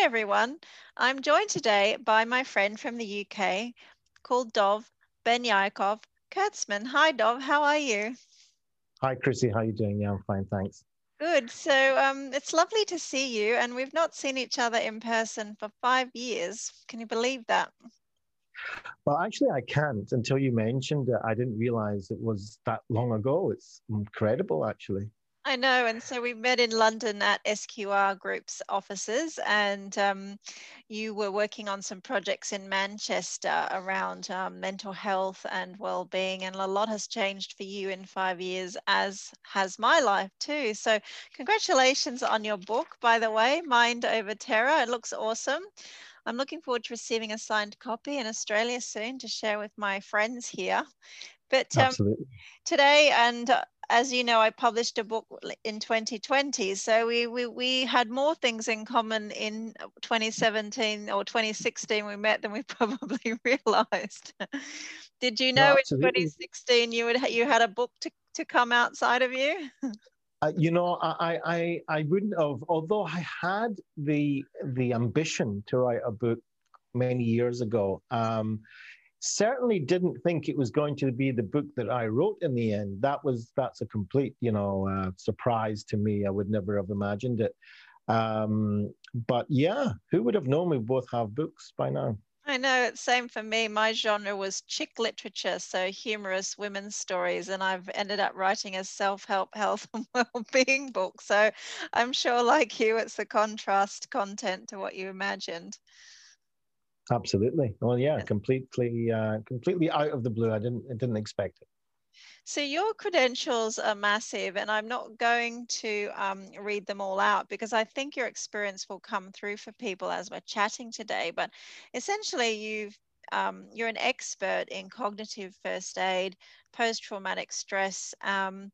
Hi, everyone. I'm joined today by my friend from the UK called Dov Benyakov Kurtzman. Hi, Dov. How are you? Hi, Chrissy. How are you doing? Yeah, I'm fine. Thanks. Good. So um, it's lovely to see you. And we've not seen each other in person for five years. Can you believe that? Well, actually, I can't. Until you mentioned it, I didn't realize it was that long ago. It's incredible, actually. I know. And so we met in London at SQR Group's offices, and um, you were working on some projects in Manchester around um, mental health and well-being. And a lot has changed for you in five years, as has my life too. So congratulations on your book, by the way, Mind Over Terror. It looks awesome. I'm looking forward to receiving a signed copy in Australia soon to share with my friends here. But um, today, and uh, as you know, I published a book in 2020. So we, we, we had more things in common in 2017 or 2016 we met than we probably realized. Did you know no, in 2016 you would you had a book to, to come outside of you? Uh, you know, I, I I wouldn't have. Although I had the the ambition to write a book many years ago, um, certainly didn't think it was going to be the book that I wrote in the end. That was that's a complete you know uh, surprise to me. I would never have imagined it. Um, but yeah, who would have known we both have books by now? I know it's same for me. My genre was chick literature, so humorous women's stories, and I've ended up writing a self-help, health and well-being book. So I'm sure, like you, it's the contrast content to what you imagined. Absolutely. Well, yeah, completely, uh, completely out of the blue. I didn't, I didn't expect it. So your credentials are massive, and I'm not going to um, read them all out because I think your experience will come through for people as we're chatting today. But essentially, you've um, you're an expert in cognitive first aid, post-traumatic stress, um,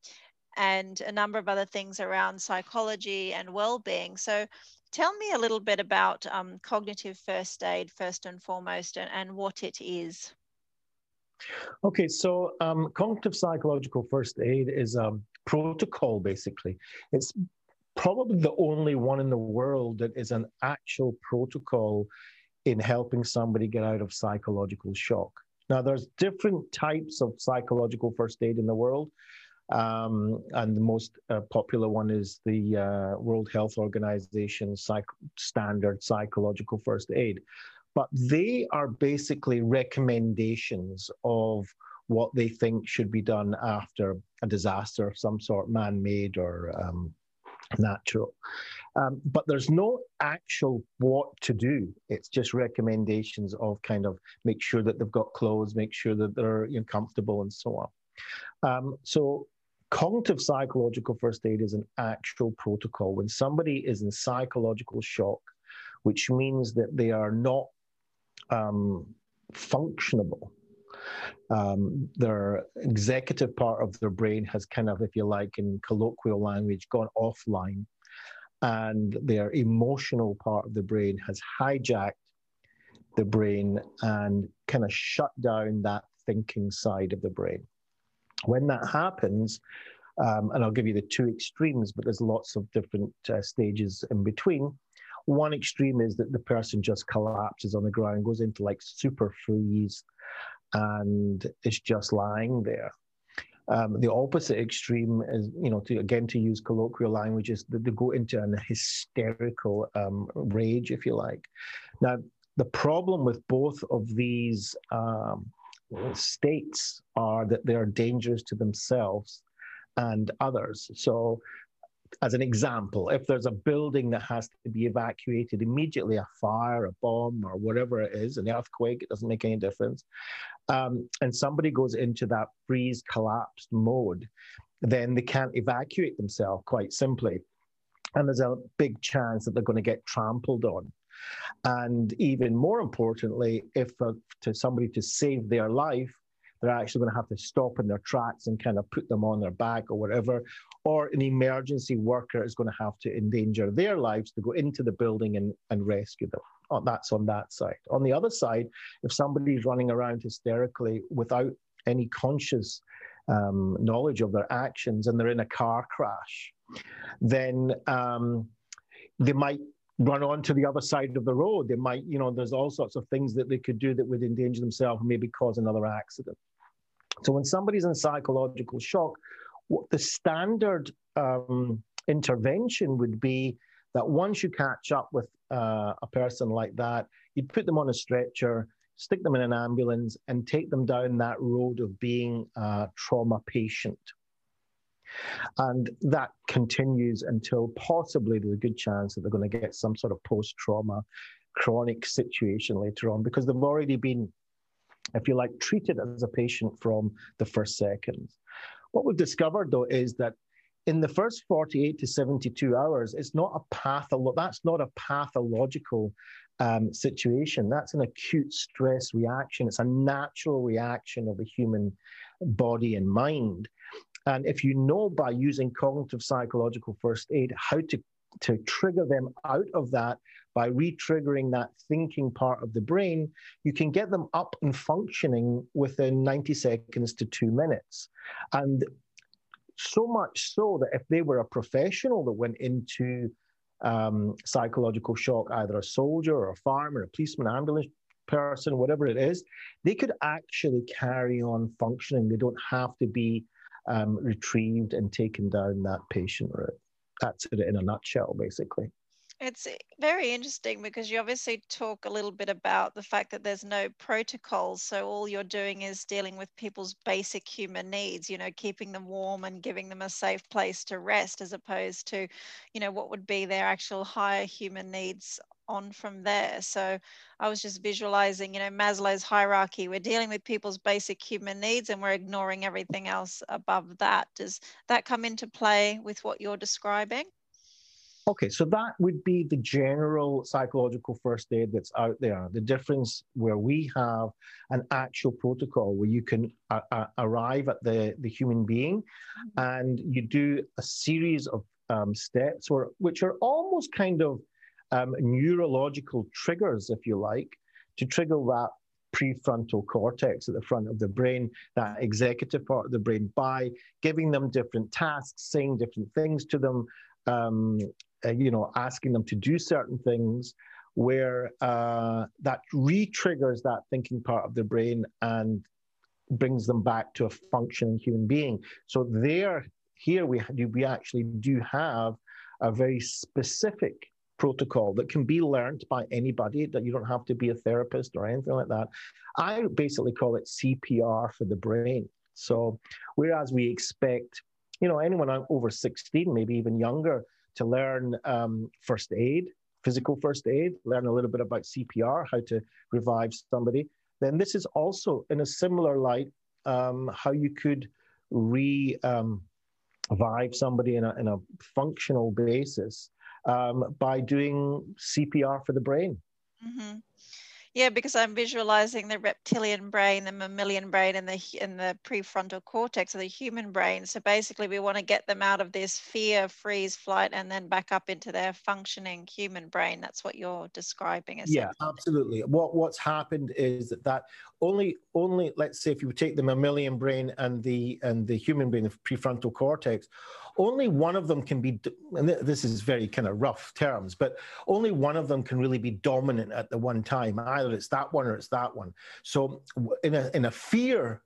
and a number of other things around psychology and well-being. So tell me a little bit about um, cognitive first aid first and foremost and, and what it is. Okay, so um, cognitive psychological first aid is a protocol basically. It's probably the only one in the world that is an actual protocol in helping somebody get out of psychological shock. Now, there's different types of psychological first aid in the world. Um, and the most uh, popular one is the uh, World Health Organization psych- standard psychological first aid but they are basically recommendations of what they think should be done after a disaster of some sort, man made or um, natural. Um, but there's no actual what to do. It's just recommendations of kind of make sure that they've got clothes, make sure that they're you know, comfortable, and so on. Um, so, cognitive psychological first aid is an actual protocol. When somebody is in psychological shock, which means that they are not um, functionable. Um, their executive part of their brain has kind of, if you like, in colloquial language, gone offline, and their emotional part of the brain has hijacked the brain and kind of shut down that thinking side of the brain. When that happens, um, and I'll give you the two extremes, but there's lots of different uh, stages in between. One extreme is that the person just collapses on the ground, goes into like super freeze, and is just lying there. Um, the opposite extreme is, you know, to again to use colloquial language, is that they go into an hysterical um, rage, if you like. Now, the problem with both of these um, states are that they are dangerous to themselves and others. So as an example, if there's a building that has to be evacuated immediately, a fire, a bomb, or whatever it is, an earthquake, it doesn't make any difference, um, and somebody goes into that freeze collapsed mode, then they can't evacuate themselves quite simply. And there's a big chance that they're going to get trampled on. And even more importantly, if uh, to somebody to save their life, they're actually going to have to stop in their tracks and kind of put them on their back or whatever. Or an emergency worker is going to have to endanger their lives to go into the building and, and rescue them. Oh, that's on that side. On the other side, if somebody's running around hysterically without any conscious um, knowledge of their actions and they're in a car crash, then um, they might run on to the other side of the road. They might, you know, there's all sorts of things that they could do that would endanger themselves and maybe cause another accident. So when somebody's in psychological shock, what the standard um, intervention would be that once you catch up with uh, a person like that, you'd put them on a stretcher, stick them in an ambulance, and take them down that road of being a trauma patient. And that continues until possibly there's a good chance that they're going to get some sort of post trauma chronic situation later on because they've already been, if you like, treated as a patient from the first seconds. What we've discovered though is that in the first 48 to 72 hours, it's not a patholo- that's not a pathological um, situation. That's an acute stress reaction. It's a natural reaction of the human body and mind. And if you know by using cognitive psychological first aid how to, to trigger them out of that by re-triggering that thinking part of the brain, you can get them up and functioning within 90 seconds to two minutes. And so much so that if they were a professional that went into um, psychological shock, either a soldier or a farmer, a policeman, ambulance person, whatever it is, they could actually carry on functioning. They don't have to be um, retrieved and taken down that patient route. That's it in a nutshell, basically. It's very interesting because you obviously talk a little bit about the fact that there's no protocols. So all you're doing is dealing with people's basic human needs, you know, keeping them warm and giving them a safe place to rest, as opposed to, you know, what would be their actual higher human needs on from there. So I was just visualizing, you know, Maslow's hierarchy. We're dealing with people's basic human needs and we're ignoring everything else above that. Does that come into play with what you're describing? Okay, so that would be the general psychological first aid that's out there. The difference where we have an actual protocol where you can uh, uh, arrive at the, the human being mm-hmm. and you do a series of um, steps or, which are almost kind of um, neurological triggers, if you like, to trigger that prefrontal cortex at the front of the brain, that executive part of the brain, by giving them different tasks, saying different things to them, um, uh, you know, asking them to do certain things, where uh, that re-triggers that thinking part of the brain and brings them back to a functioning human being. So there, here we we actually do have a very specific protocol that can be learned by anybody, that you don't have to be a therapist or anything like that. I basically call it CPR for the brain. So, whereas we expect, you know, anyone over 16, maybe even younger, to learn um, first aid, physical first aid, learn a little bit about CPR, how to revive somebody, then this is also in a similar light um, how you could re um, revive somebody in a, in a functional basis um, by doing CPR for the brain. Mm-hmm. Yeah, because I'm visualizing the reptilian brain, the mammalian brain, and the and the prefrontal cortex of the human brain. So basically, we want to get them out of this fear, freeze, flight, and then back up into their functioning human brain. That's what you're describing. As. Yeah, absolutely. What what's happened is that that only only let's say if you take the mammalian brain and the and the human brain, the prefrontal cortex, only one of them can be, and this is very kind of rough terms, but only one of them can really be dominant at the one time. Either it's that one or it's that one. So in a in a fear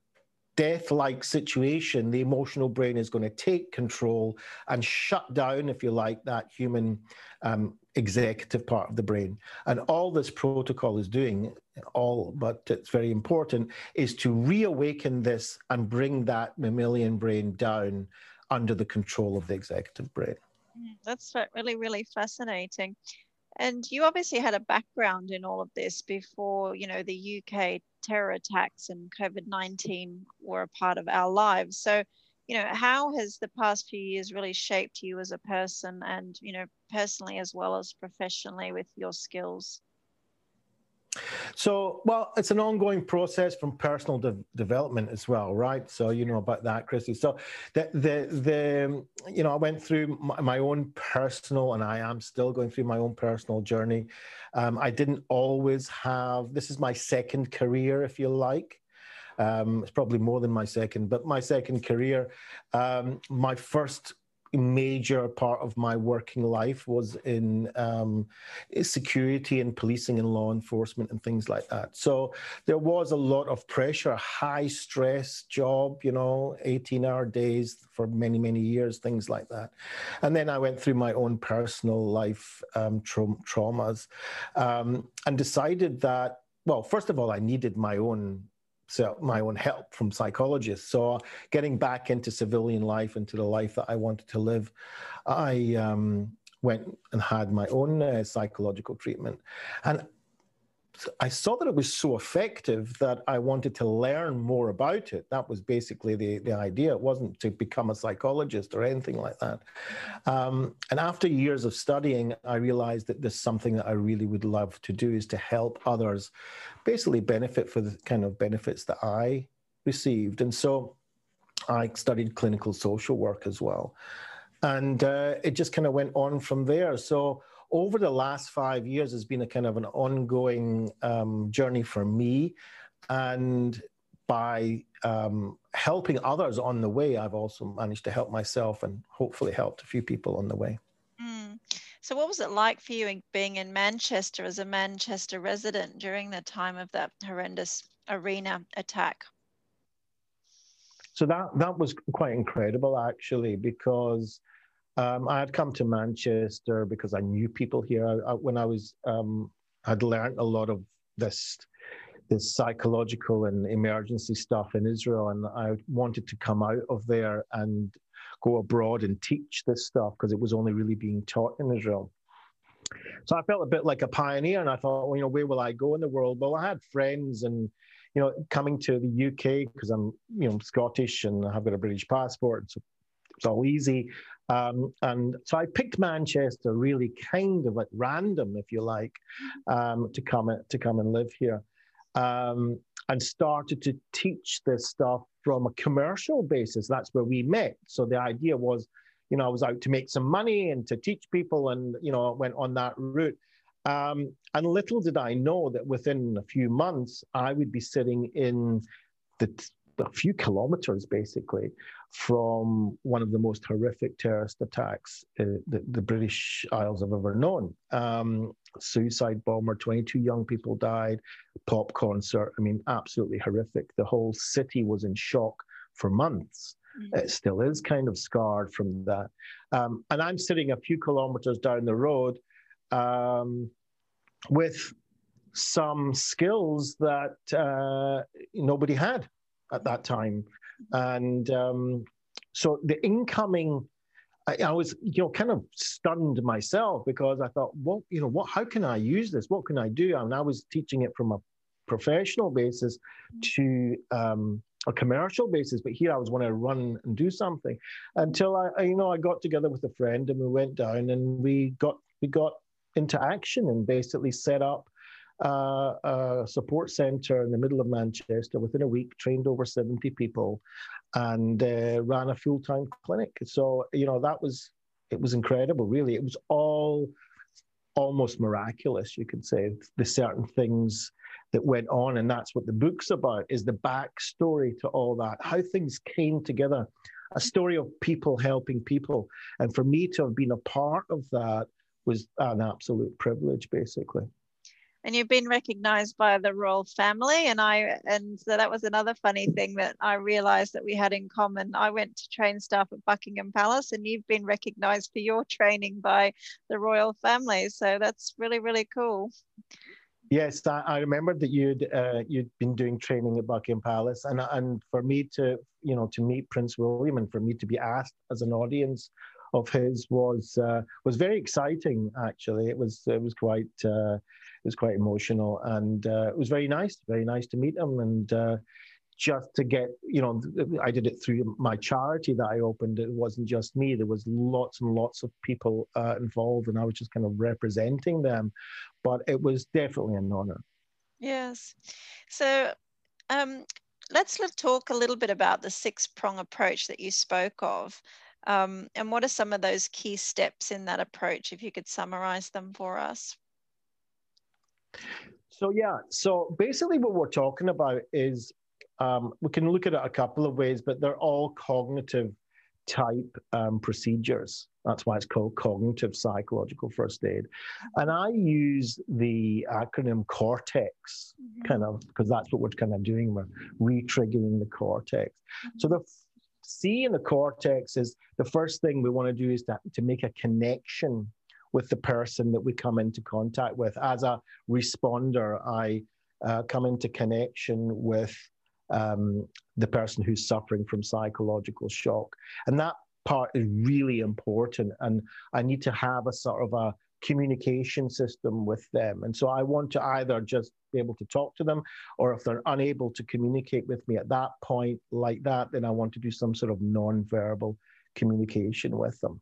death like situation, the emotional brain is going to take control and shut down, if you like, that human um, executive part of the brain. And all this protocol is doing, all, but it's very important, is to reawaken this and bring that mammalian brain down under the control of the executive brain. Mm, that's really, really fascinating. And you obviously had a background in all of this before, you know, the UK terror attacks and COVID 19 were a part of our lives. So, you know, how has the past few years really shaped you as a person and, you know, personally as well as professionally with your skills? So, well, it's an ongoing process from personal de- development as well, right? So, you know about that, Christy. So, the the the you know, I went through my, my own personal, and I am still going through my own personal journey. Um, I didn't always have. This is my second career, if you like. Um, it's probably more than my second, but my second career. Um, my first major part of my working life was in um, security and policing and law enforcement and things like that. So there was a lot of pressure, high stress job, you know, 18 hour days for many, many years, things like that. And then I went through my own personal life um, tra- traumas um, and decided that, well, first of all, I needed my own so my own help from psychologists. So getting back into civilian life, into the life that I wanted to live, I um, went and had my own uh, psychological treatment, and I saw that it was so effective that I wanted to learn more about it. That was basically the, the idea. It wasn't to become a psychologist or anything like that. Um, and after years of studying, I realized that there's something that I really would love to do is to help others basically benefit for the kind of benefits that I received. And so I studied clinical social work as well. And uh, it just kind of went on from there. So over the last five years has been a kind of an ongoing um, journey for me. And by um, helping others on the way, I've also managed to help myself and hopefully helped a few people on the way. Mm. So, what was it like for you being in Manchester as a Manchester resident during the time of that horrendous arena attack? So that that was quite incredible, actually, because um, I had come to Manchester because I knew people here. I, I, when I was, um, I'd learned a lot of this, this psychological and emergency stuff in Israel, and I wanted to come out of there and go abroad and teach this stuff because it was only really being taught in Israel. So I felt a bit like a pioneer, and I thought, well, you know, where will I go in the world? Well, I had friends and you know, coming to the UK because I'm, you know, Scottish and I've got a British passport, so it's all easy. Um, and so I picked Manchester really kind of at random, if you like, um, to come to come and live here, um, and started to teach this stuff from a commercial basis. That's where we met. So the idea was, you know, I was out to make some money and to teach people, and you know, went on that route. Um, and little did I know that within a few months, I would be sitting in the a few kilometers basically from one of the most horrific terrorist attacks uh, the, the, British Isles have ever known. Um, suicide bomber, 22 young people died, pop concert. I mean, absolutely horrific. The whole city was in shock for months. Mm-hmm. It still is kind of scarred from that. Um, and I'm sitting a few kilometers down the road um, with some skills that uh, nobody had at that time. And um, so the incoming, I, I, was, you know, kind of stunned myself because I thought, well, you know, what, how can I use this? What can I do? And I was teaching it from a professional basis to um, a commercial basis, but here I was want to run and do something until I, I, you know, I got together with a friend and we went down and we got, we got into action and basically set up uh, a support center in the middle of Manchester. Within a week, trained over 70 people and uh, ran a full time clinic. So, you know, that was, it was incredible, really. It was all almost miraculous, you could say, the certain things that went on. And that's what the book's about is the backstory to all that, how things came together, a story of people helping people. And for me to have been a part of that was an absolute privilege, basically and you've been recognized by the royal family. And i and so that was another funny thing that i realized that we had in common. I went to train staff at buckingham palace and you've been recognized for your training by the royal family. So that's really really cool. Yes i, remember that you'd uh, you'd been doing training at buckingham palace. And and for me to you know to meet prince william and for me to be asked as an audience of his was uh, was very exciting. Actually, it was it was quite uh, was quite emotional, and uh, it was very nice, very nice to meet him, and uh, just to get you know, I did it through my charity that I opened. It wasn't just me; there was lots and lots of people uh, involved, and I was just kind of representing them. But it was definitely an honor. Yes, so. Um, let's talk a little bit about the six prong approach that you spoke of. Um, and what are some of those key steps in that approach, if you could summarize them for us? So yeah, so basically what we're talking about is um, we can look at it a couple of ways, but they're all cognitive type um, procedures. That's why it's called cognitive psychological first aid. And I use the acronym CORTEX, mm-hmm. kind of, because that's what we're kind of doing. We're re triggering the cortex. Mm-hmm. So the C in the cortex is the first thing we want to do is to, to make a connection with the person that we come into contact with. As a responder, I uh, come into connection with um, the person who's suffering from psychological shock. And that part is really important. And I need to have a sort of a communication system with them. And so I want to either just be able to talk to them, or if they're unable to communicate with me at that point, like that, then I want to do some sort of non-verbal communication with them.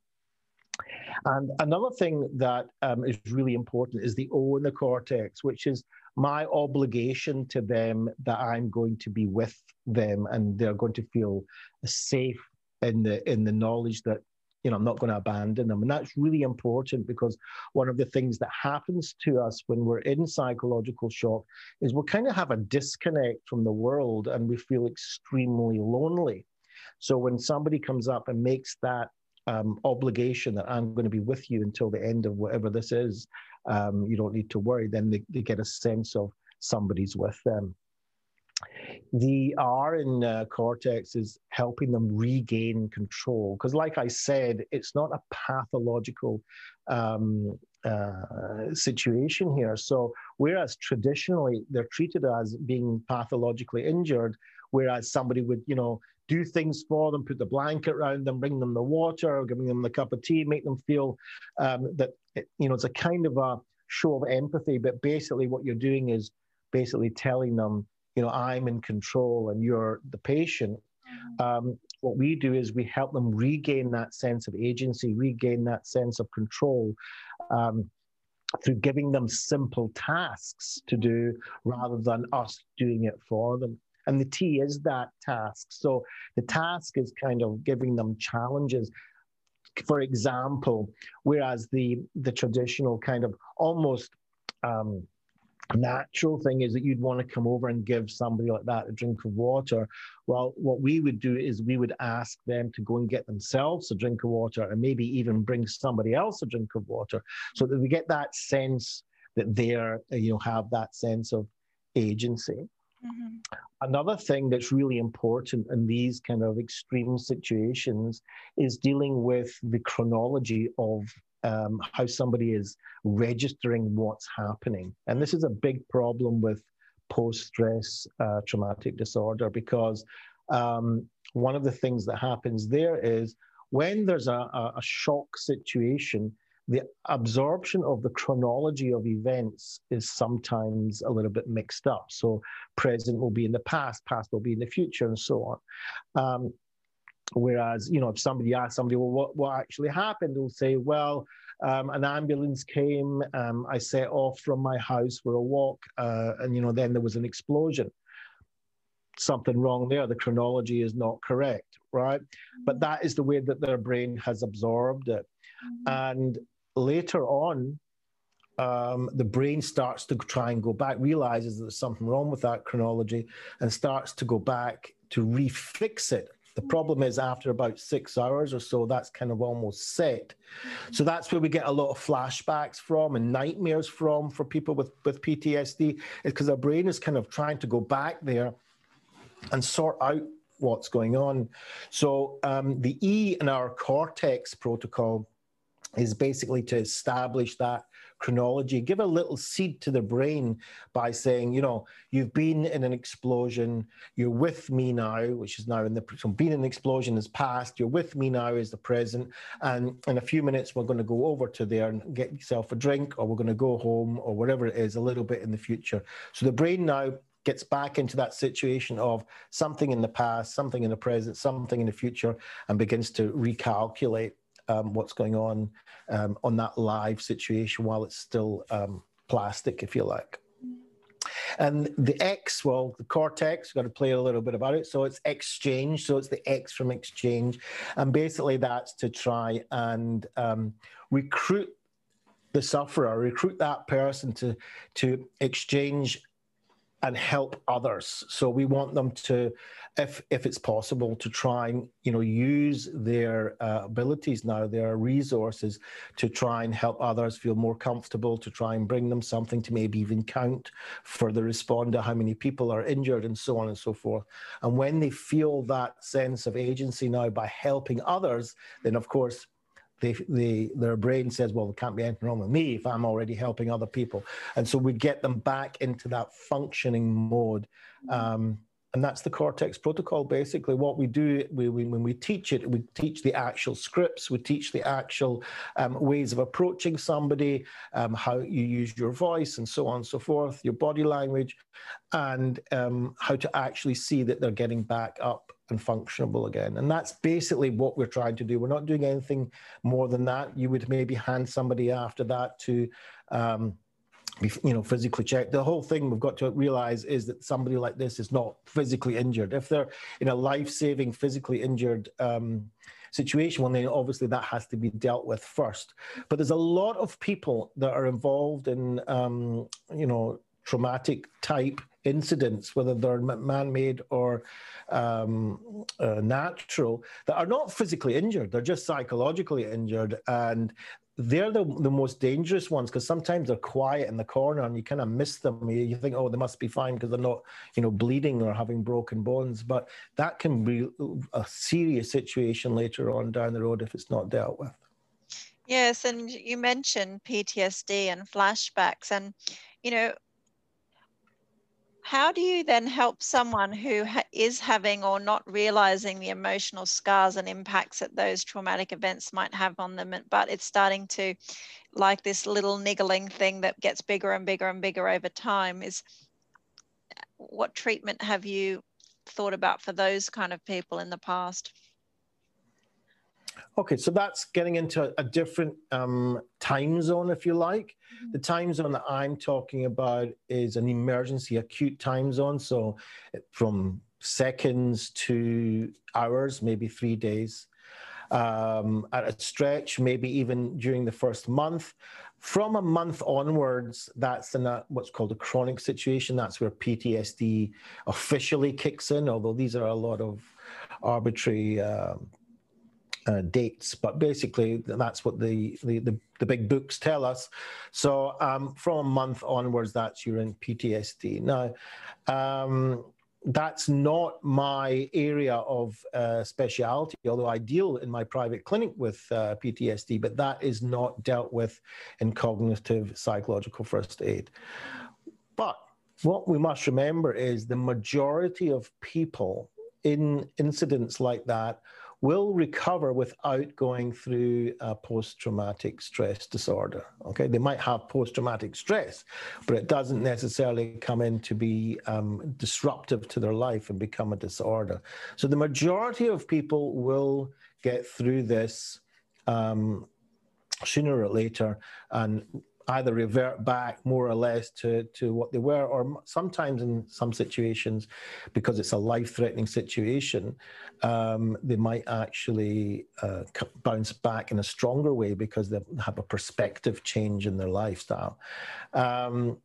And another thing that um, is really important is the O in the cortex, which is my obligation to them that I'm going to be with them and they're going to feel safe in the in the knowledge that you know I'm not going to abandon them. And that's really important because one of the things that happens to us when we're in psychological shock is we kind of have a disconnect from the world and we feel extremely lonely. So when somebody comes up and makes that um, obligation that I'm going to be with you until the end of whatever this is, um, you don't need to worry. Then they, they get a sense of somebody's with them. The R in uh, cortex is helping them regain control. Because, like I said, it's not a pathological um, uh, situation here. So, whereas traditionally they're treated as being pathologically injured, whereas somebody would, you know, do things for them, put the blanket around them, bring them the water, or giving them the cup of tea, make them feel um, that you know it's a kind of a show of empathy. But basically, what you're doing is basically telling them, you know, I'm in control and you're the patient. Mm-hmm. Um, what we do is we help them regain that sense of agency, regain that sense of control. Um, through giving them simple tasks to do rather than us doing it for them. And the T is that task. So the task is kind of giving them challenges. For example, whereas the the traditional kind of almost um, natural thing is that you'd want to come over and give somebody like that a drink of water. Well, what we would do is we would ask them to go and get themselves a drink of water and maybe even bring somebody else a drink of water so that we get that sense that they're, you know, have that sense of agency. Mm-hmm. Another thing that's really important in these kind of extreme situations is dealing with the chronology of um, how somebody is registering what's happening. And this is a big problem with post stress uh, traumatic disorder because um, one of the things that happens there is when there's a, a, a shock situation, the absorption of the chronology of events is sometimes a little bit mixed up. So, present will be in the past, past will be in the future, and so on. Um, whereas, you know, if somebody asks somebody, well, what, what actually happened, they'll say, well, um, an ambulance came, um, I set off from my house for a walk, uh, and, you know, then there was an explosion. Something wrong there. The chronology is not correct, right? But mm-hmm. that is the way that their brain has absorbed it. Mm-hmm. And later on, um, the brain starts to try and go back, realizes that there's something wrong with that chronology, and starts to go back to refix it. The problem is, after about six hours or so, that's kind of almost set. So that's where we get a lot of flashbacks from and nightmares from for people with, with PTSD, is because our brain is kind of trying to go back there and sort out what's going on. So um, the E in our cortex protocol is basically to establish that chronology, give a little seed to the brain by saying, you know, you've been in an explosion, you're with me now, which is now in the, so being in an explosion is past, you're with me now is the present. And in a few minutes, we're going to go over to there and get yourself a drink, or we're going to go home, or whatever it is, a little bit in the future. So the brain now gets back into that situation of something in the past, something in the present, something in the future, and begins to recalculate um, what's going on um, on that live situation while it's still um, plastic, if you like. And the X, well, the cortex, we've got to play a little bit about it. So it's exchange. So it's the X from exchange. And basically, that's to try and um, recruit the sufferer, recruit that person to, to exchange and help others. So we want them to, if if it's possible, to try and you know use their uh, abilities now, their resources, to try and help others feel more comfortable, to try and bring them something to maybe even count for the responder how many people are injured and so on and so forth. And when they feel that sense of agency now by helping others, then of course they, they, their brain says, well, there can't be anything wrong with me if I'm already helping other people. And so we get them back into that functioning mode. Um, and that's the cortex protocol basically what we do we, we, when we teach it we teach the actual scripts we teach the actual um, ways of approaching somebody um, how you use your voice and so on and so forth your body language and um, how to actually see that they're getting back up and functionable again. And that's basically what we're trying to do. We're not doing anything more than that. You would maybe hand somebody after that to, um, be, you know, physically checked. The whole thing we've got to realize is that somebody like this is not physically injured. If they're in a life-saving, physically injured um, situation, well, then obviously that has to be dealt with first. But there's a lot of people that are involved in, um, you know, traumatic type incidents, whether they're man-made or um, uh, natural, that are not physically injured. They're just psychologically injured, and they're the, the most dangerous ones because sometimes they're quiet in the corner and you kind of miss them. You, you think, oh, they must be fine because they're not, you know, bleeding or having broken bones. But that can be a serious situation later on down the road if it's not dealt with. Yes, and you mentioned PTSD and flashbacks, and you know, how do you then help someone who ha- is having or not realizing the emotional scars and impacts that those traumatic events might have on them but it's starting to like this little niggling thing that gets bigger and bigger and bigger over time is what treatment have you thought about for those kind of people in the past Okay, so that's getting into a different um, time zone, if you like. Mm-hmm. The time zone that I'm talking about is an emergency acute time zone. So from seconds to hours, maybe three days. Um, at a stretch, maybe even during the first month. From a month onwards, that's in a, what's called a chronic situation. That's where PTSD officially kicks in, although these are a lot of arbitrary um, uh, dates, but basically that's what the, the, the, the, big books tell us. So um, from a month onwards, that's you're in PTSD. Now, um, that's not my area of uh, specialty, although I deal in my private clinic with uh, PTSD, but that is not dealt with in cognitive psychological first aid. But what we must remember is the majority of people in incidents like that will recover without going through a post-traumatic stress disorder. Okay, they might have post-traumatic stress, but it doesn't necessarily come in to be um, disruptive to their life and become a disorder. So the majority of people will get through this um, sooner or later and either revert back more or less to, to what they were, or sometimes in some situations, because it's a life threatening situation, um, they might actually uh, bounce back in a stronger way because they have a perspective change in their lifestyle. Um,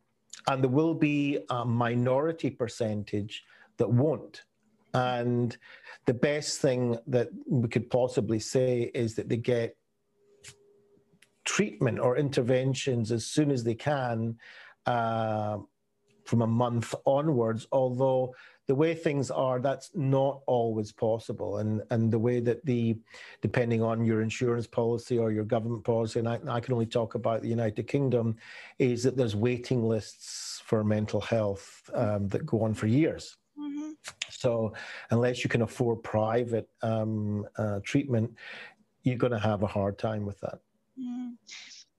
and there will be a minority percentage that won't. And the best thing that we could possibly say is that they get treatment or interventions as soon as they can uh, from a month onwards, although the way things are, that's not always possible. And, and the way that the, depending on your insurance policy or your government policy, and I, I can only talk about the United Kingdom, is that there's waiting lists for mental health um, that go on for years. Mm-hmm. So, unless you can afford private um, uh, treatment, you're going to have a hard time with that. Mm.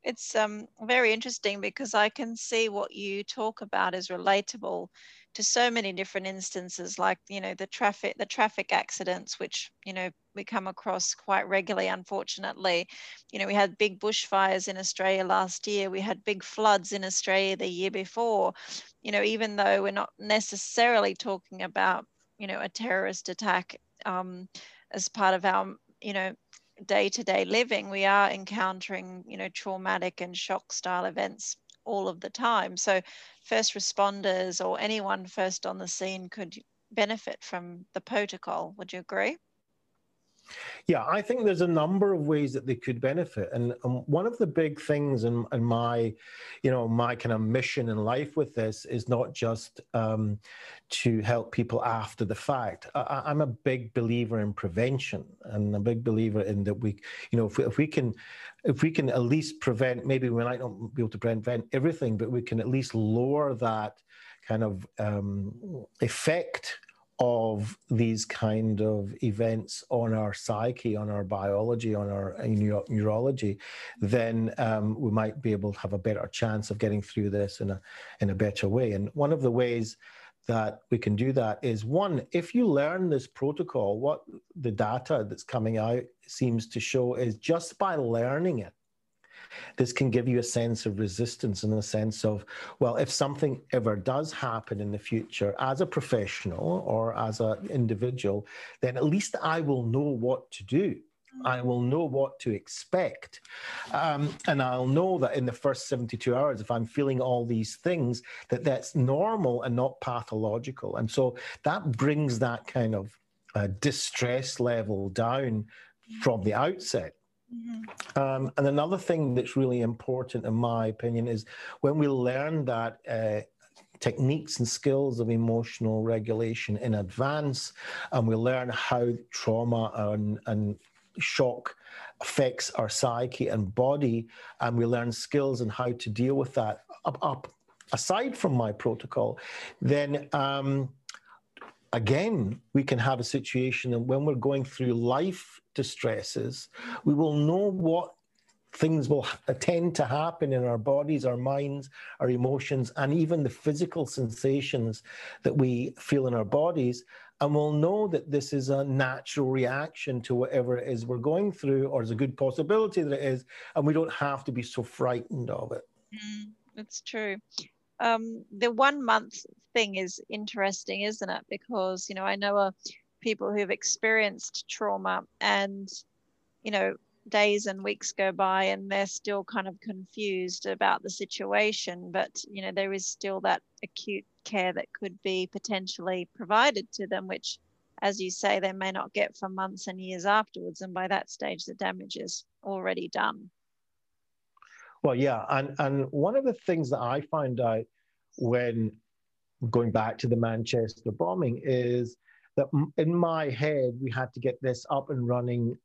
It's um, very interesting because I can see what you talk about is relatable to so many different instances, like you know the traffic the traffic accidents, which you know we come across quite regularly. Unfortunately, you know we had big bushfires in Australia last year. We had big floods in Australia the year before. You know, even though we're not necessarily talking about you know a terrorist attack um, as part of our you know day-to-day living we are encountering you know traumatic and shock style events all of the time. So, first responders or anyone first on the scene could benefit from the protocol. Would you agree? Yeah, I think there's a number of ways that they could benefit, and um, one of the big things in, in, my, you know, my kind of mission in life with this is not just um, to help people after the fact. I, am a big believer in prevention, and a big believer in that we, you know, if we, if we can, if we can at least prevent, maybe we might not be able to prevent everything, but we can at least lower that kind of um, effect of these kind of events on our psyche, on our biology, on our neurology, then um, we might be able to have a better chance of getting through this in a in a better way. And one of the ways that we can do that is one, if you learn this protocol, what the data that's coming out seems to show is just by learning it, this can give you a sense of resistance and a sense of, well, if something ever does happen in the future as a professional or as an individual, then at least I will know what to do. I will know what to expect. Um, and I'll know that in the first 72 hours, if I'm feeling all these things, that that's normal and not pathological. And so that brings that kind of uh, distress level down from the outset. Mm-hmm. Um, and another thing that's really important, in my opinion, is when we learn that uh, techniques and skills of emotional regulation in advance, and we learn how trauma and, and shock affects our psyche and body, and we learn skills and how to deal with that up, up aside from my protocol, then um, again, we can have a situation and when we're going through life distresses, we will know what things will tend to happen in our bodies, our minds, our emotions, and even the physical sensations that we feel in our bodies. And we'll know that this is a natural reaction to whatever it is we're going through, or is a good possibility that it is, and we don't have to be so frightened of it. Mm, that's true. Um, the one month thing is interesting, isn't it? Because, you know, I know a people who've experienced trauma and you know days and weeks go by and they're still kind of confused about the situation but you know there is still that acute care that could be potentially provided to them which as you say they may not get for months and years afterwards and by that stage the damage is already done well yeah and and one of the things that i find out when going back to the manchester bombing is that in my head, we had to get this up and running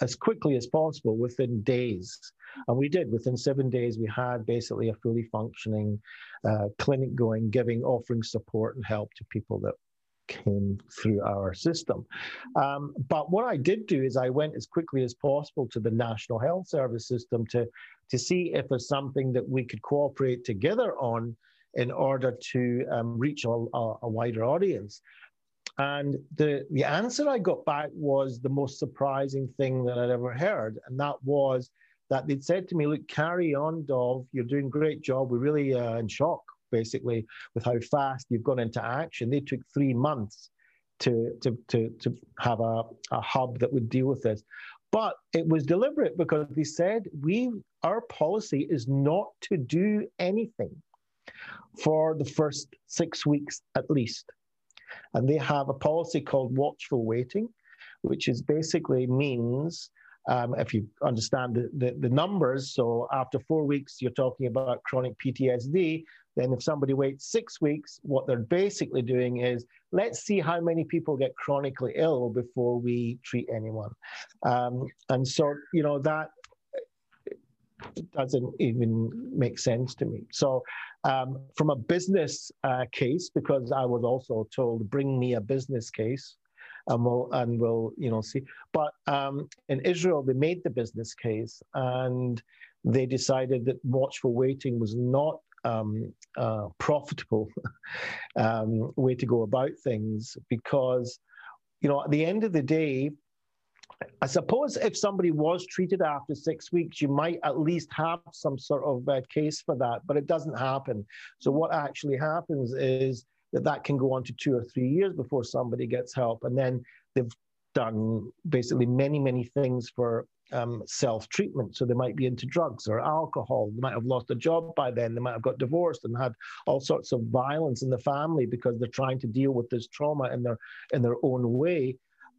as quickly as possible within days. And we did. Within seven days, we had basically a fully functioning uh, clinic going, giving, offering support and help to people that came through our system. Um, but what I did do is I went as quickly as possible to the National Health Service system to, to see if there's something that we could cooperate together on in order to um, reach a, a, wider audience. And the, the answer I got back was the most surprising thing that I'd ever heard. And that was that they'd said to me, Look, carry on, Dov. You're doing a great job. We're really uh, in shock, basically, with how fast you've gone into action. They took three months to, to, to, to have a, a hub that would deal with this. But it was deliberate because they said, we, Our policy is not to do anything for the first six weeks at least. And they have a policy called watchful waiting, which is basically means um, if you understand the, the, the, numbers, so after four weeks, you're talking about chronic PTSD. Then, if somebody waits six weeks, what they're basically doing is let's see how many people get chronically ill before we treat anyone. Um, and so, you know, that doesn't even make sense to me. So, um, from a business uh, case, because I was also told, bring me a business case, and we'll and we'll you know see. But um, in Israel, they made the business case, and they decided that watchful waiting was not um, uh, profitable um, way to go about things because you know at the end of the day I suppose if somebody was treated after six weeks, you might at least have some sort of uh, case for that, but it doesn't happen. So what actually happens is that that can go on to two or three years before somebody gets help, and then they've done basically many, many things for um, self treatment. So they might be into drugs or alcohol. They might have lost a job by then. They might have got divorced and had all sorts of violence in the family because they're trying to deal with this trauma in their in their own way.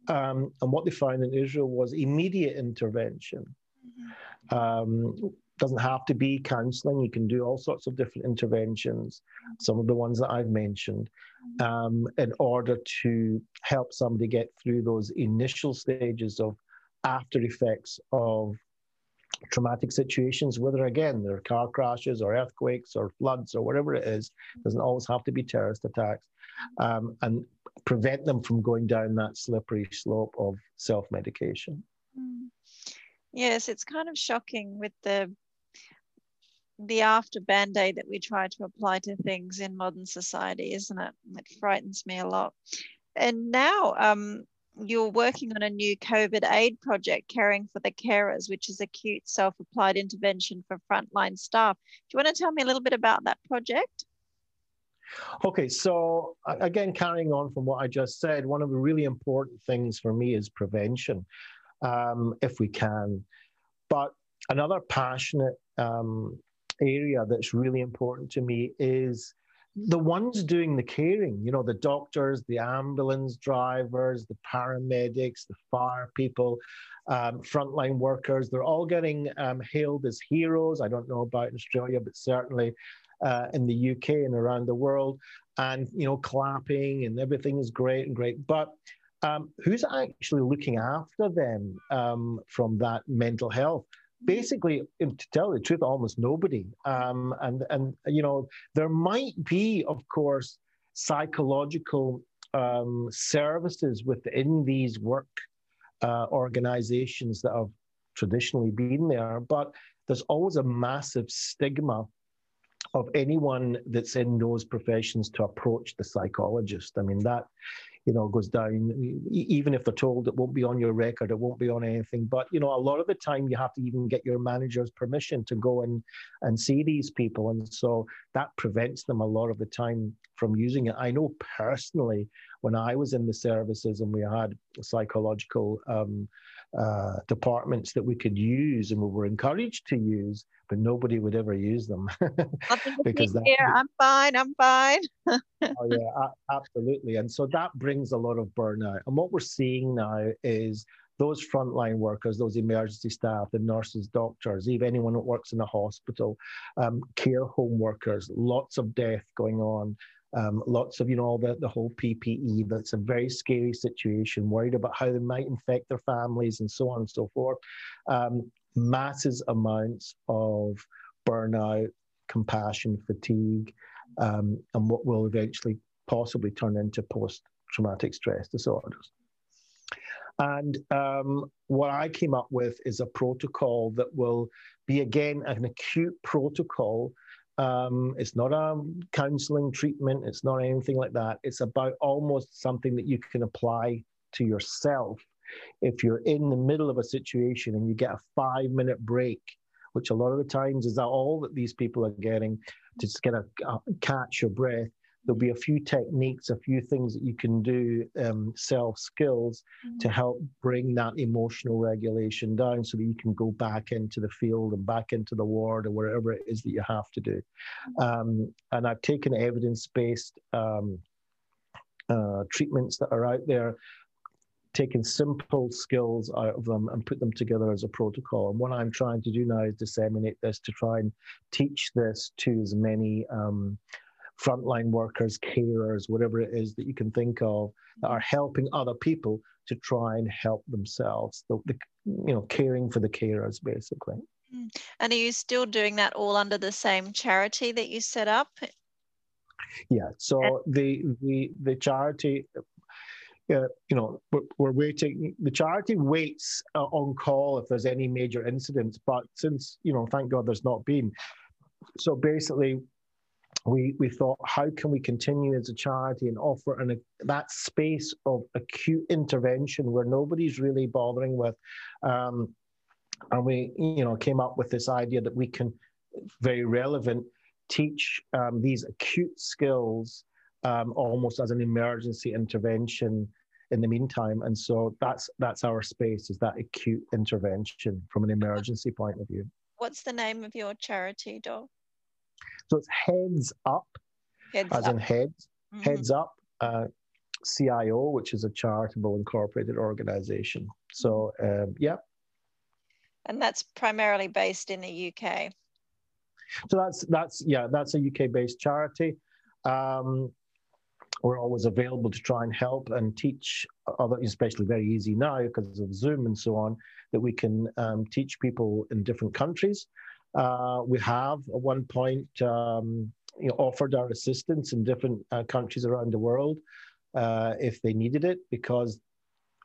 Um, and what they found in Israel was immediate intervention. Mm-hmm. Um, doesn't have to be counseling. You can do all sorts of different interventions, some of the ones that I've mentioned, um, in order to help somebody get through those initial stages of after effects of traumatic situations, whether again they're car crashes or earthquakes or floods or whatever it is, doesn't always have to be terrorist attacks, um, and prevent them from going down that slippery slope of self medication. Hmm. Yes, it's kind of shocking with the the after band-aid that we try to apply to things in modern society, isn't it? It frightens me a lot. And now um, you're working on a new COVID aid project, Caring for the Carers, which is acute self-applied intervention for frontline staff. Do you want to tell me a little bit about that project? Okay, so again, carrying on from what I just said, one of the really important things for me is prevention, um, if we can. But another passionate um, area that's really important to me is the ones doing the caring, you know, the doctors, the ambulance drivers, the paramedics, the fire people, um, frontline workers, they're all getting um, hailed as heroes. I don't know about Australia, but certainly uh, in the UK and around the world. And, you know, clapping and everything is great and great. But um, who's actually looking after them um, from that mental health? Basically, to tell the truth, almost nobody. Um, and and you know, there might be, of course, psychological um, services within these work uh, organizations that have traditionally been there, but there's always a massive stigma of anyone that's in those professions to approach the psychologist. I mean that you know, goes down. Even if they're told it won't be on your record, it won't be on anything. But you know, a lot of the time you have to even get your manager's permission to go and and see these people, and so that prevents them a lot of the time from using it. I know personally when I was in the services and we had psychological um, uh, departments that we could use and we were encouraged to use, but nobody would ever use them because that, here, I'm fine, I'm fine. oh yeah, absolutely. And so that brings a lot of burnout. And what we're seeing now is those frontline workers, those emergency staff, the nurses, doctors, even anyone that works in a hospital, um, care home workers, lots of death going on. Um, lots of, you know, all the, the whole PPE, that's a very scary situation, worried about how they might infect their families and so on and so forth. Um, masses amounts of burnout, compassion, fatigue, um, and what will eventually possibly turn into post traumatic stress disorders. And um, what I came up with is a protocol that will be, again, an acute protocol um, it's not a counseling treatment. It's not anything like that. It's about almost something that you can apply to yourself. If you're in the middle of a situation and you get a five minute break, which a lot of the times is that all that these people are getting to just get a, a catch your breath, there'll be a few techniques, a few things that you can do, um, self skills mm-hmm. to help bring that emotional regulation down so that you can go back into the field and back into the ward or wherever it is that you have to do. Mm-hmm. Um, and I've taken evidence based um, uh, treatments that are out there. Taken simple skills out of them and put them together as a protocol. And what I'm trying to do now is disseminate this to try and teach this to as many um, frontline workers, carers, whatever it is that you can think of that are helping other people to try and help themselves. The, the you know, caring for the carers basically. Hmm. And are you still doing that all under the same charity that you set up? Yeah. So the the the charity uh, you know, we're, we're, waiting. The charity waits uh, on call if there's any major incidents, but since you know, thank God there's not been. So basically, we, we thought, how can we continue as a charity and offer an, that space of acute intervention where nobody's really bothering with? Um, and we, you know, came up with this idea that we can, very relevant, teach um, these acute skills um, almost as an emergency intervention in the meantime. And so that's that's our space is that acute intervention from an emergency point of view. What's the name of your charity, Dol? So it's Heads Up, heads as up. in heads, mm-hmm. Heads Up uh, CIO, which is a charitable incorporated organization. So um, yeah. And that's primarily based in the UK. So that's that's yeah, that's a UK based charity. Um, we're always available to try and help and teach other, especially very easy now because of Zoom and so on, that we can um, teach people in different countries. Uh, we have at one point um, you know, offered our assistance in different uh, countries around the world uh, if they needed it because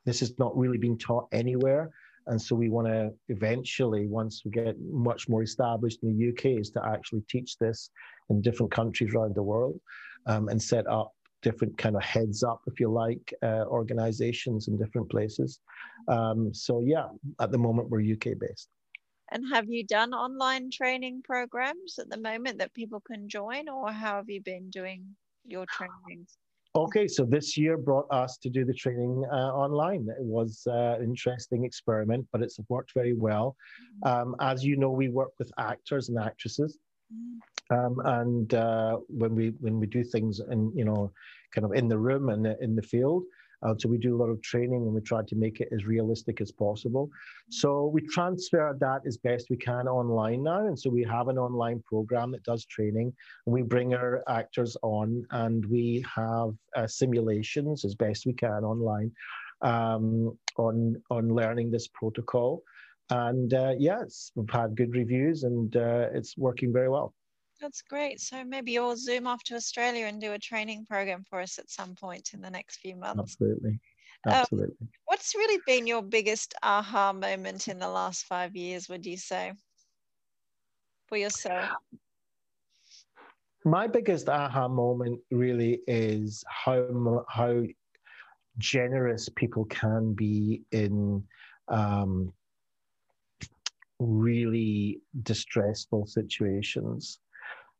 this is not really being taught anywhere. And so we want to eventually, once we get much more established in the UK, is to actually teach this in different countries around the world um, and set up different kind of heads up, if you like, uh, organizations in different places. Um, so yeah, at the moment we're UK based. And have you done online training programs at the moment that people can join, or how have you been doing your trainings? Okay, so this year brought us to do the training uh, online. It was uh, an interesting experiment, but it's worked very well. Mm-hmm. Um, as you know, we work with actors and actresses, mm-hmm. um, and uh, when we when we do things in you know kind of in the room and in the field, uh, so we do a lot of training and we try to make it as realistic as possible. So we transfer that as best we can online now. And so we have an online program that does training and we bring our actors on and we have uh, simulations as best we can online um, on, on learning this protocol. And uh, yes, we've had good reviews and uh, it's working very well. That's great. So maybe you'll zoom off to Australia and do a training program for us at some point in the next few months. Absolutely. Um, Absolutely. Um, what's really been your biggest aha moment in the last five years, would you say, for yourself? My biggest aha moment really is how how generous people can be in um, really distressful situations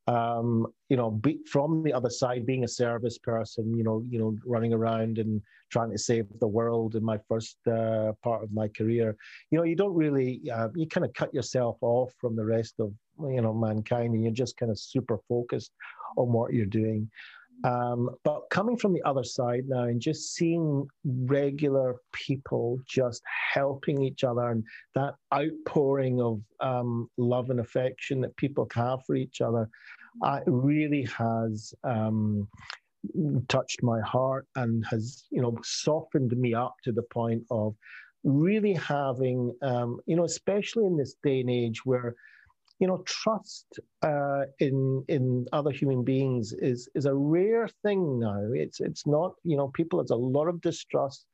um, you know, be, from the other side, being a service person, you know, you know, running around and trying to save the world in my first uh, part of my career, you know, you don't really, uh, you kind of cut yourself off from the rest of, you know, mankind, and you're just kind of super focused on what you're doing. Um, but coming from the other side now and just seeing regular people just helping each other and that outpouring of um, love and affection that people have for each other, uh, really has um, touched my heart and has, you know, softened me up to the point of really having, um, you know, especially in this day and age where you know, trust uh, in in other human beings is is a rare thing now. It's it's not, you know, people. There's a lot of distrust,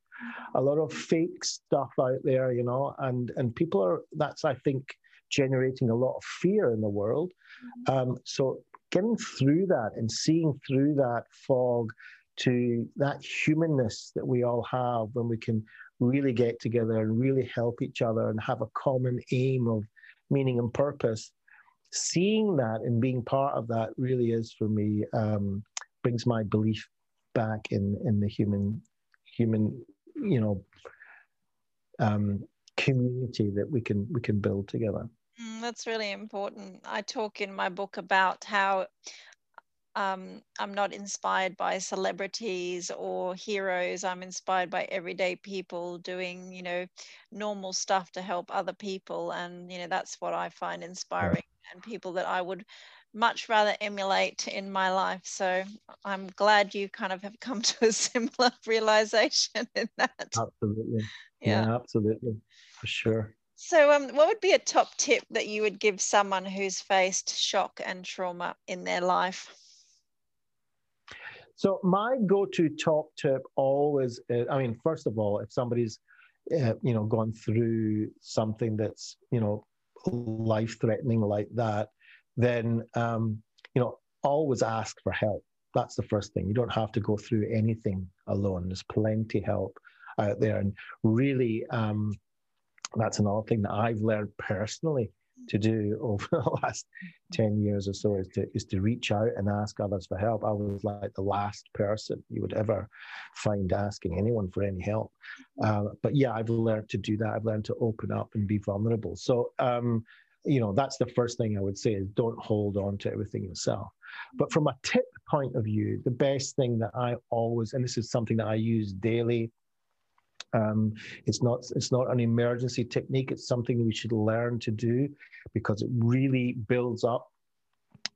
a lot of fake stuff out there, you know, and and people are. That's I think generating a lot of fear in the world. Mm-hmm. Um, so getting through that and seeing through that fog to that humanness that we all have when we can really get together and really help each other and have a common aim of meaning and purpose. Seeing that and being part of that really is for me um, brings my belief back in in the human human you know um, community that we can we can build together. Mm, that's really important. I talk in my book about how um, I'm not inspired by celebrities or heroes. I'm inspired by everyday people doing, you know, normal stuff to help other people. And, you know, that's what I find inspiring and people that I would much rather emulate in my life. So I'm glad you kind of have come to a similar realization in that. Absolutely. Yeah, yeah absolutely. For sure. So, um, what would be a top tip that you would give someone who's faced shock and trauma in their life? So my go-to top tip always, is, I mean, first of all, if somebody's, uh, you know, gone through something that's, you know, life-threatening like that, then, um, you know, always ask for help. That's the first thing. You don't have to go through anything alone. There's plenty help out there, and really, um, that's another thing that I've learned personally to do over the last 10 years or so is to is to reach out and ask others for help. I was like the last person you would ever find asking anyone for any help. Uh, but yeah, I've learned to do that. I've learned to open up and be vulnerable. So um, you know, that's the first thing I would say is don't hold on to everything yourself. But from a tip point of view, the best thing that I always, and this is something that I use daily, um, it's not it's not an emergency technique. It's something we should learn to do because it really builds up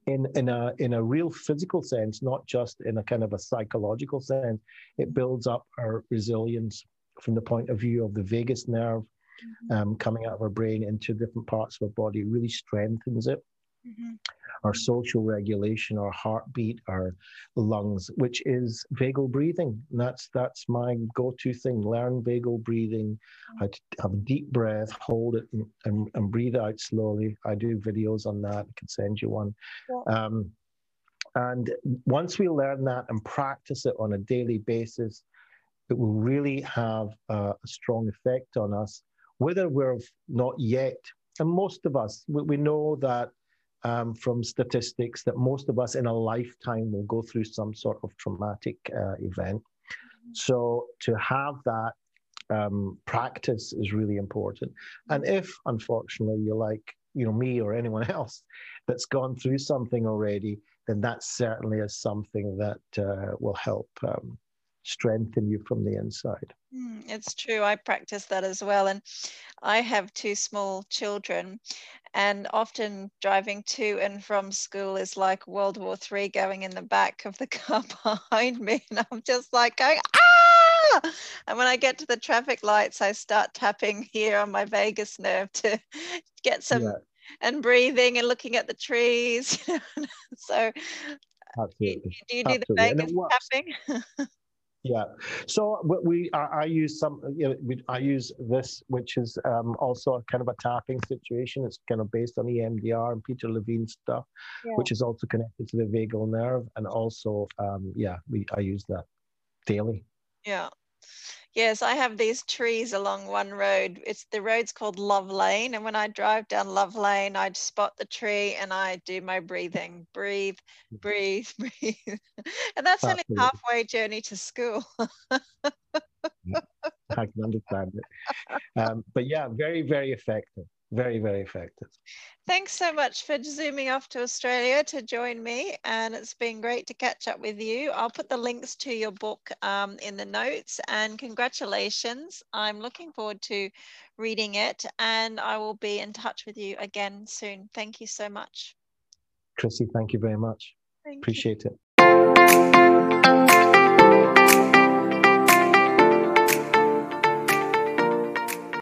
in in a in a real physical sense, not just in a kind of a psychological sense. It builds up our resilience from the point of view of the vagus nerve mm-hmm. um, coming out of our brain into different parts of our body. It really strengthens it mm-hmm. Our social regulation, our heartbeat, our lungs, which is vagal breathing. And that's that's my go-to thing. Learn vagal breathing. Mm-hmm. I have a deep breath, hold it, and, and, and, breathe out slowly. I do videos on that. I can send you one. Yeah. Um, and once we learn that and practice it on a daily basis, it will really have a, a strong effect on us, whether we're not yet. And most of us, we, we know that um, from statistics that most of us in a lifetime will go through some sort of traumatic uh, event. So to have that um, practice is really important. And if, unfortunately, you're like you know me or anyone else that's gone through something already, then that certainly is something that uh, will help um, strengthen you from the inside. Mm, it's true. I practice that as well. And I have two small children, and often driving to and from school is like World War Three going in the back of the car behind me. And I'm just like going, ah! And when I get to the traffic lights, I start tapping here on my vagus nerve to get some. Yeah. And breathing and looking at the trees. so, Absolutely. do you do Absolutely. the vagus tapping? Yeah. So we, I, I use some, you know, we, I use this, which is um, also a kind of a tapping situation. It's kind of based on EMDR and Peter Levine stuff, yeah. which is also connected to the vagal nerve. And also, um, yeah, we, I use that daily. Yeah. Yes, I have these trees along one road. It's the road's called Love Lane. And when I drive down Love Lane, I'd spot the tree and I do my breathing. Breathe, mm-hmm. breathe, breathe. And that's Absolutely. only halfway journey to school. I can understand it. Um, but yeah, very, very effective very, very effective. Thanks so much for zooming off to Australia to join me. And it's been great to catch up with you. I'll put the links to your book um, in the notes and congratulations. I'm looking forward to reading it and I will be in touch with you again soon. Thank you so much. Chrissy, thank you very much. Thank Appreciate you. it.